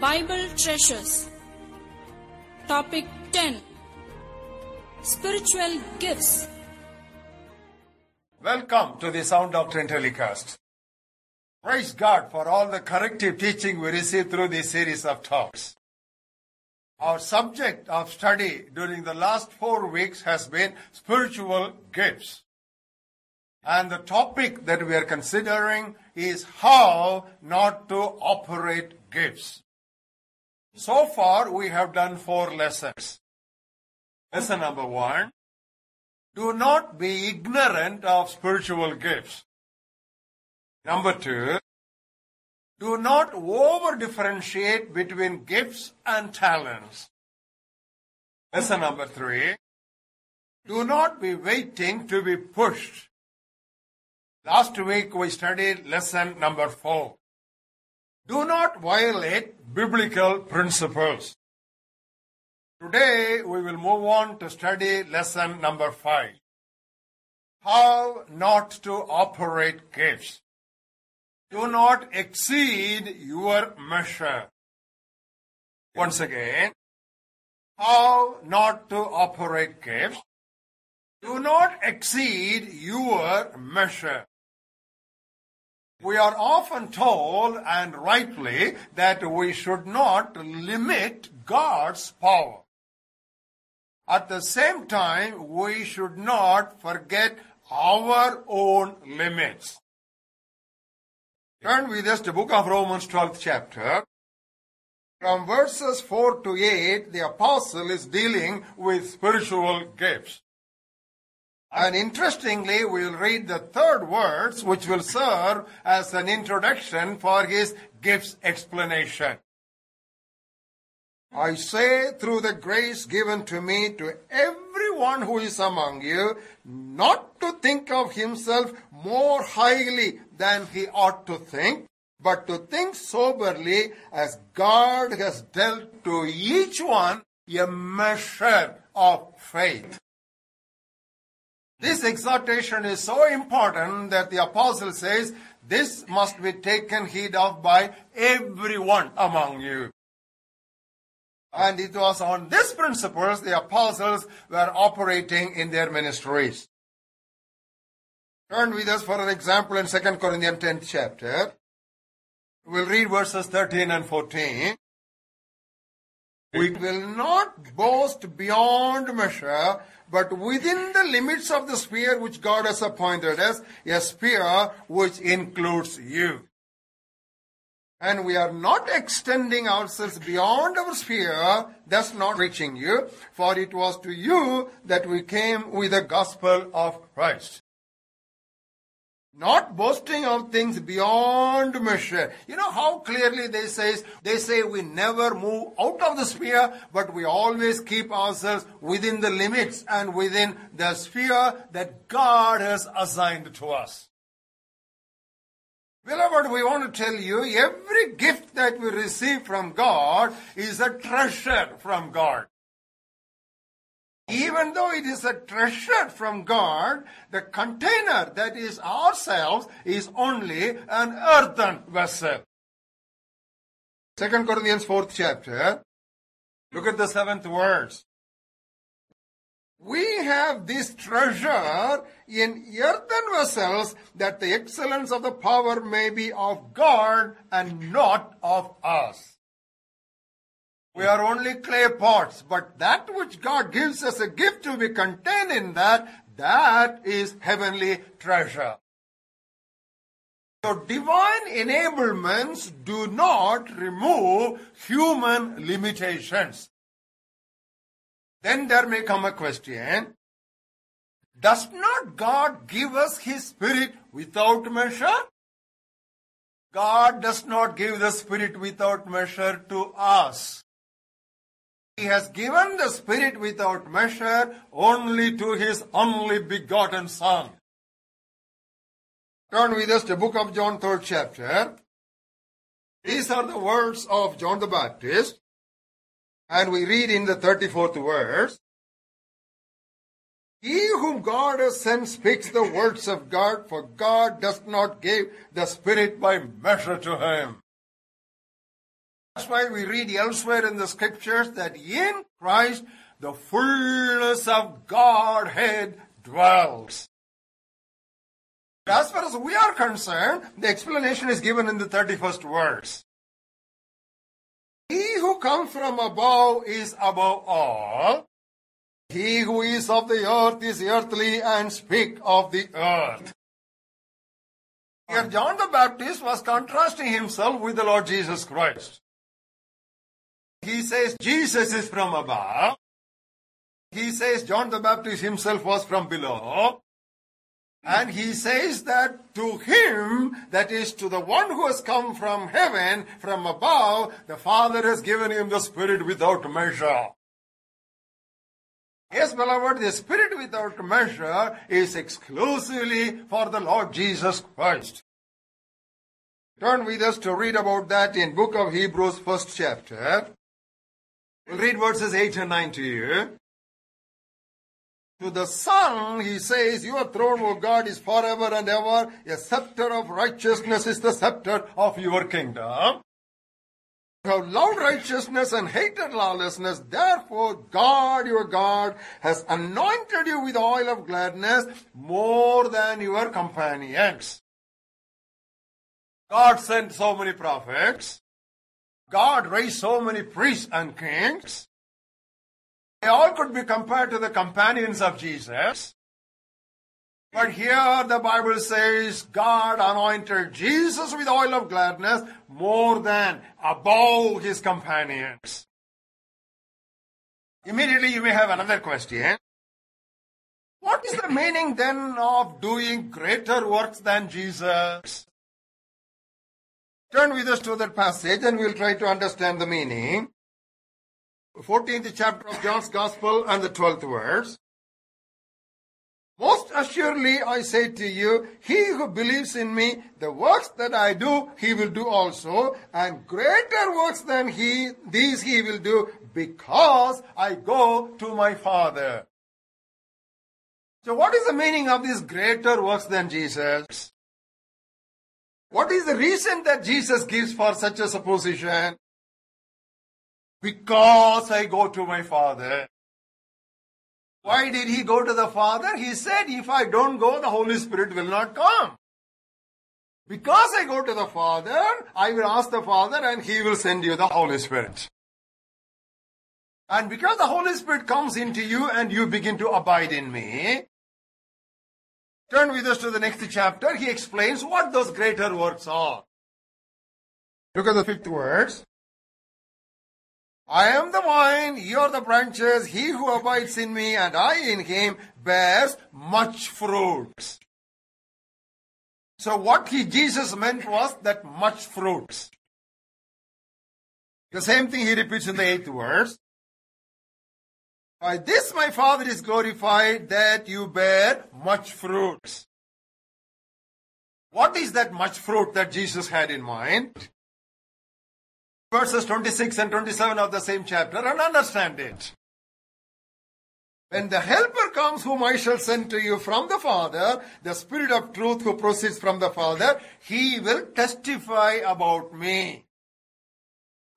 Bible Treasures. Topic 10 Spiritual Gifts. Welcome to the Sound Doctrine telecast. Praise God for all the corrective teaching we receive through this series of talks. Our subject of study during the last four weeks has been spiritual gifts. And the topic that we are considering is how not to operate gifts. So far, we have done four lessons. Lesson number one do not be ignorant of spiritual gifts. Number two, do not over differentiate between gifts and talents. Lesson number three, do not be waiting to be pushed. Last week we studied lesson number four. Do not violate biblical principles. Today we will move on to study lesson number five. How not to operate gifts. Do not exceed your measure. Once again, how not to operate gifts. Do not exceed your measure. We are often told, and rightly, that we should not limit God's power. At the same time, we should not forget our own limits. Turn with us to the book of Romans 12th chapter. From verses 4 to 8, the apostle is dealing with spiritual gifts. And interestingly, we'll read the third words, which will serve as an introduction for his gifts explanation. I say through the grace given to me to everyone who is among you, not to think of himself more highly than he ought to think, but to think soberly as God has dealt to each one a measure of faith. This exhortation is so important that the apostle says this must be taken heed of by everyone among you. And it was on this principles the apostles were operating in their ministries. Turn with us for an example in 2 Corinthians 10th chapter. We'll read verses 13 and 14. We will not boast beyond measure, but within the limits of the sphere which God has appointed us, a sphere which includes you. And we are not extending ourselves beyond our sphere, thus not reaching you, for it was to you that we came with the gospel of Christ. Not boasting of things beyond measure. You know how clearly they say, they say we never move out of the sphere, but we always keep ourselves within the limits and within the sphere that God has assigned to us. Beloved, we want to tell you every gift that we receive from God is a treasure from God. Even though it is a treasure from God, the container that is ourselves is only an earthen vessel. Second Corinthians 4th chapter. Look at the seventh verse. We have this treasure in earthen vessels that the excellence of the power may be of God and not of us. We are only clay pots, but that which God gives us a gift to be contained in that, that is heavenly treasure. So divine enablements do not remove human limitations. Then there may come a question. Does not God give us His Spirit without measure? God does not give the Spirit without measure to us. He has given the Spirit without measure only to His only begotten Son. Turn with us to the book of John, third chapter. These are the words of John the Baptist. And we read in the 34th verse, He whom God has sent speaks the words of God, for God does not give the Spirit by measure to him. That's why we read elsewhere in the scriptures that in Christ the fullness of Godhead dwells. As far as we are concerned, the explanation is given in the 31st verse. He who comes from above is above all. He who is of the earth is earthly and speak of the earth. Here John the Baptist was contrasting himself with the Lord Jesus Christ. He says Jesus is from above. He says John the Baptist himself was from below. And he says that to him, that is to the one who has come from heaven, from above, the Father has given him the Spirit without measure. Yes, beloved, the Spirit without measure is exclusively for the Lord Jesus Christ. Turn with us to read about that in book of Hebrews, first chapter. We'll read verses 8 and 9 to you. To the Son, he says, Your throne, O God, is forever and ever. A scepter of righteousness is the scepter of your kingdom. You have loved righteousness and hated lawlessness. Therefore, God, your God, has anointed you with oil of gladness more than your companions. God sent so many prophets. God raised so many priests and kings. They all could be compared to the companions of Jesus. But here the Bible says God anointed Jesus with oil of gladness more than above his companions. Immediately you may have another question. What is the meaning then of doing greater works than Jesus? Turn with us to that passage and we'll try to understand the meaning. 14th chapter of John's Gospel and the 12th verse. Most assuredly I say to you, he who believes in me, the works that I do, he will do also, and greater works than he, these he will do, because I go to my Father. So what is the meaning of these greater works than Jesus? What is the reason that Jesus gives for such a supposition? Because I go to my Father. Why did he go to the Father? He said, if I don't go, the Holy Spirit will not come. Because I go to the Father, I will ask the Father and he will send you the Holy Spirit. And because the Holy Spirit comes into you and you begin to abide in me, turn with us to the next chapter, he explains what those greater works are. Look at the fifth verse. I am the vine, you are the branches, he who abides in me and I in him bears much fruit. So what he, Jesus meant was that much fruits. The same thing he repeats in the eighth verse. By this my Father is glorified that you bear much fruits. What is that much fruit that Jesus had in mind? Verses 26 and 27 of the same chapter and understand it. When the Helper comes, whom I shall send to you from the Father, the Spirit of truth who proceeds from the Father, he will testify about me.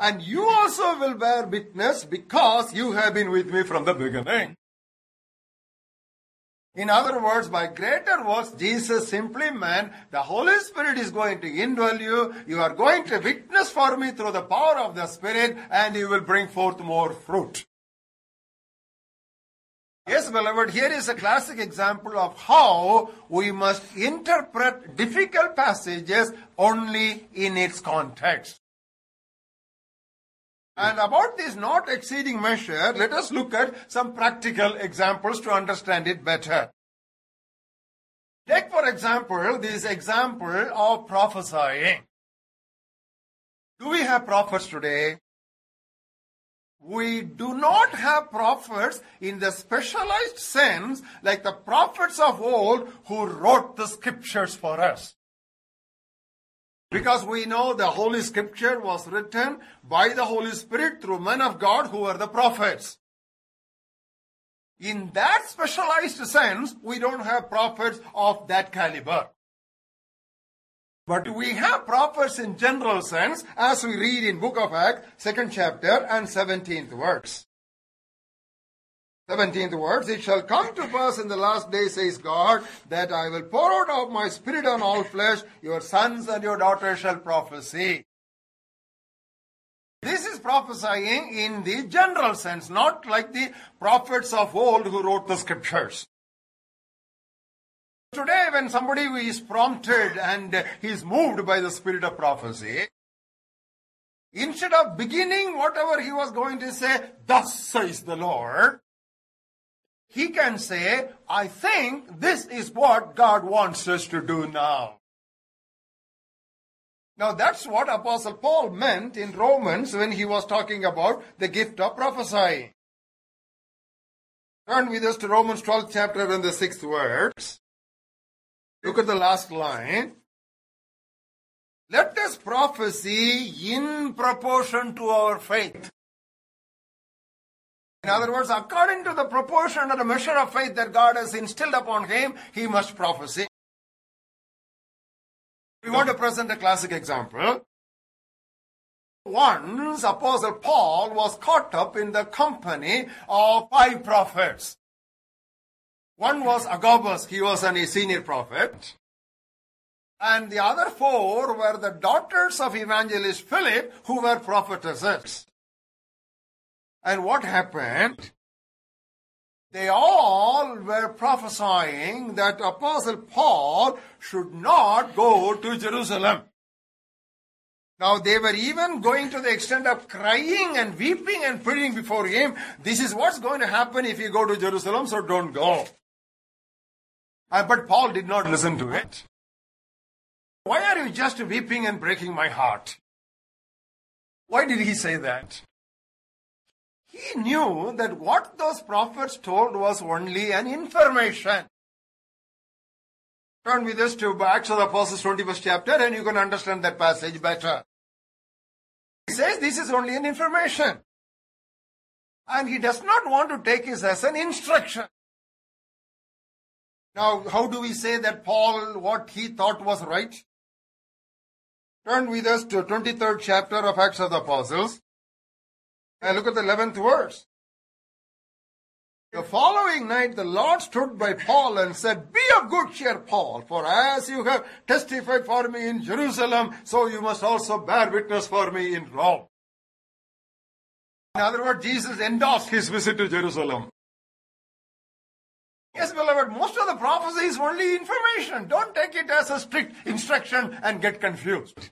And you also will bear witness because you have been with me from the beginning. In other words, by greater works, Jesus simply meant the Holy Spirit is going to indwell you. You are going to witness for me through the power of the Spirit and you will bring forth more fruit. Yes, beloved, here is a classic example of how we must interpret difficult passages only in its context. And about this not exceeding measure, let us look at some practical examples to understand it better. Take for example this example of prophesying. Do we have prophets today? We do not have prophets in the specialized sense like the prophets of old who wrote the scriptures for us. Because we know the Holy Scripture was written by the Holy Spirit through men of God who were the prophets. In that specialized sense, we don't have prophets of that caliber. But we have prophets in general sense as we read in book of Acts, second chapter and 17th verse. 17th words, it shall come to pass in the last day, says God, that I will pour out of my spirit on all flesh, your sons and your daughters shall prophesy. This is prophesying in the general sense, not like the prophets of old who wrote the scriptures. Today, when somebody is prompted and is moved by the spirit of prophecy, instead of beginning whatever he was going to say, thus says the Lord, he can say, I think this is what God wants us to do now. Now that's what Apostle Paul meant in Romans when he was talking about the gift of prophesying. Turn with us to Romans 12th chapter and the 6th verse. Look at the last line. Let us prophesy in proportion to our faith. In other words, according to the proportion or the measure of faith that God has instilled upon him, he must prophesy. We want to present a classic example. Once Apostle Paul was caught up in the company of five prophets. One was Agabus, he was a senior prophet. And the other four were the daughters of evangelist Philip, who were prophetesses. And what happened? They all were prophesying that Apostle Paul should not go to Jerusalem. Now they were even going to the extent of crying and weeping and pleading before him. This is what's going to happen if you go to Jerusalem, so don't go. Uh, but Paul did not listen to it. Why are you just weeping and breaking my heart? Why did he say that? He knew that what those prophets told was only an information. Turn with us to Acts of the Apostles 21st chapter and you can understand that passage better. He says this is only an information. And he does not want to take this as an instruction. Now, how do we say that Paul, what he thought was right? Turn with us to 23rd chapter of Acts of the Apostles. And look at the 11th verse. The following night the Lord stood by Paul and said, Be of good cheer, Paul, for as you have testified for me in Jerusalem, so you must also bear witness for me in Rome. In other words, Jesus endorsed his visit to Jerusalem. Yes, beloved, most of the prophecy is only information. Don't take it as a strict instruction and get confused.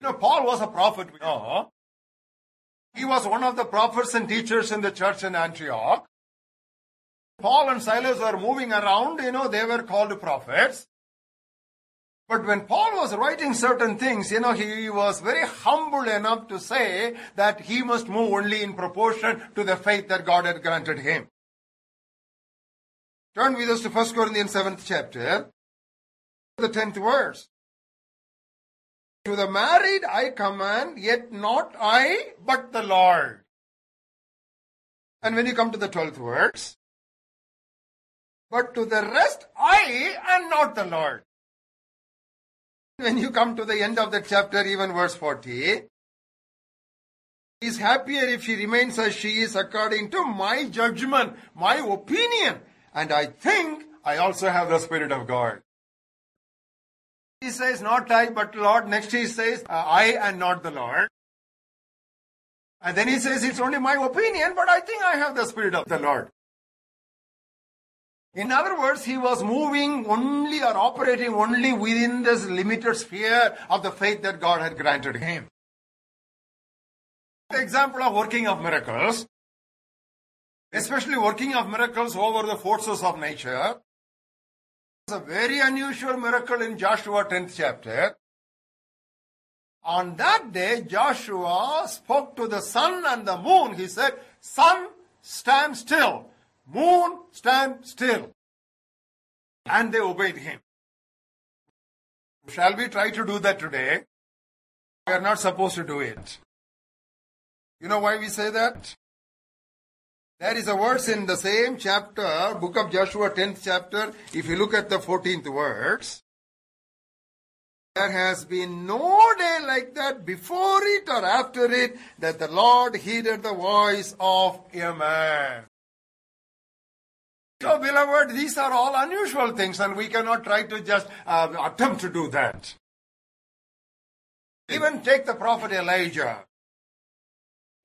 You know, Paul was a prophet, we know. He was one of the prophets and teachers in the church in Antioch. Paul and Silas were moving around, you know, they were called prophets. But when Paul was writing certain things, you know, he was very humble enough to say that he must move only in proportion to the faith that God had granted him. Turn with us to 1 Corinthians 7th chapter, the 10th verse. To the married I command, yet not I, but the Lord. And when you come to the 12th verse, but to the rest I and not the Lord. When you come to the end of the chapter, even verse 40, is happier if she remains as she is according to my judgment, my opinion. And I think I also have the Spirit of God. He says, not I, but Lord. Next he says, uh, I and not the Lord. And then he says, it's only my opinion, but I think I have the Spirit of the Lord. In other words, he was moving only or operating only within this limited sphere of the faith that God had granted him. The example of working of miracles, especially working of miracles over the forces of nature, a very unusual miracle in Joshua 10th chapter. On that day, Joshua spoke to the sun and the moon. He said, Sun, stand still. Moon, stand still. And they obeyed him. Shall we try to do that today? We are not supposed to do it. You know why we say that? There is a verse in the same chapter, book of Joshua, 10th chapter. If you look at the 14th verse, There has been no day like that before it or after it that the Lord heeded the voice of a man. So, beloved, these are all unusual things, and we cannot try to just uh, attempt to do that. Even take the prophet Elijah.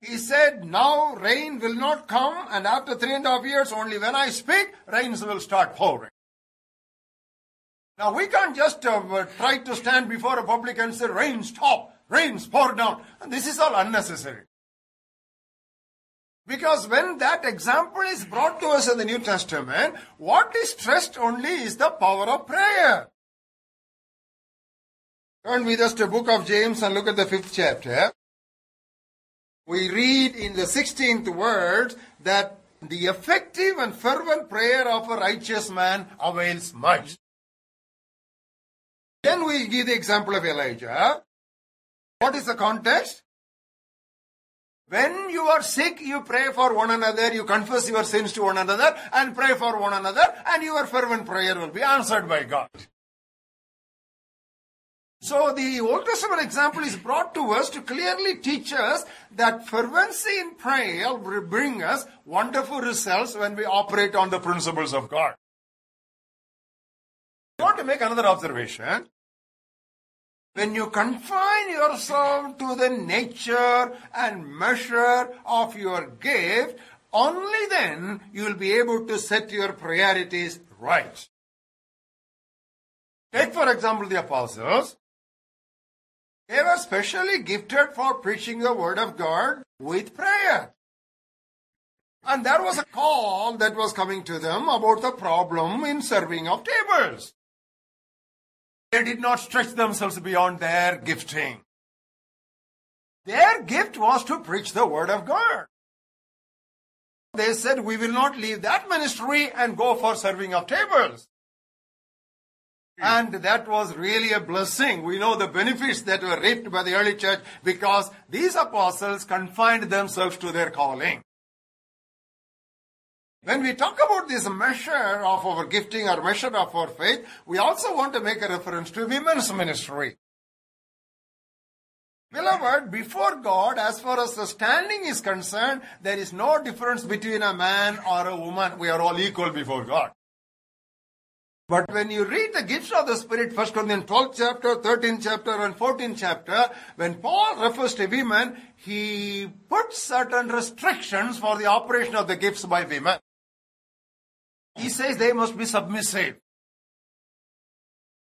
He said, Now rain will not come, and after three and a half years, only when I speak, rains will start pouring. Now, we can't just uh, try to stand before a public and say, Rain stop, rains pour down. And this is all unnecessary. Because when that example is brought to us in the New Testament, what is stressed only is the power of prayer. Turn with us to the book of James and look at the fifth chapter. We read in the 16th words that the effective and fervent prayer of a righteous man avails much. Then we give the example of Elijah. What is the context? When you are sick, you pray for one another, you confess your sins to one another, and pray for one another, and your fervent prayer will be answered by God. So the Old Testament example is brought to us to clearly teach us that fervency in prayer will bring us wonderful results when we operate on the principles of God. I want to make another observation. When you confine yourself to the nature and measure of your gift, only then you will be able to set your priorities right. Take, for example, the apostles. They were specially gifted for preaching the word of God with prayer. And there was a call that was coming to them about the problem in serving of tables. They did not stretch themselves beyond their gifting. Their gift was to preach the word of God. They said, we will not leave that ministry and go for serving of tables. And that was really a blessing. We know the benefits that were reaped by the early church because these apostles confined themselves to their calling. When we talk about this measure of our gifting or measure of our faith, we also want to make a reference to women's ministry. Beloved, before God, as far as the standing is concerned, there is no difference between a man or a woman. We are all equal before God. But when you read the gifts of the Spirit, 1 Corinthians 12 chapter, 13 chapter, and 14 chapter, when Paul refers to women, he puts certain restrictions for the operation of the gifts by women. He says they must be submissive.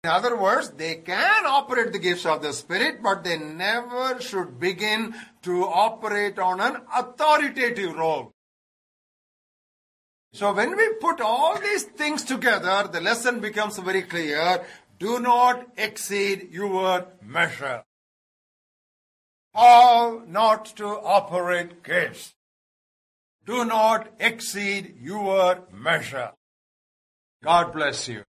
In other words, they can operate the gifts of the Spirit, but they never should begin to operate on an authoritative role. So when we put all these things together, the lesson becomes very clear. Do not exceed your measure. How not to operate gifts. Do not exceed your measure. God bless you.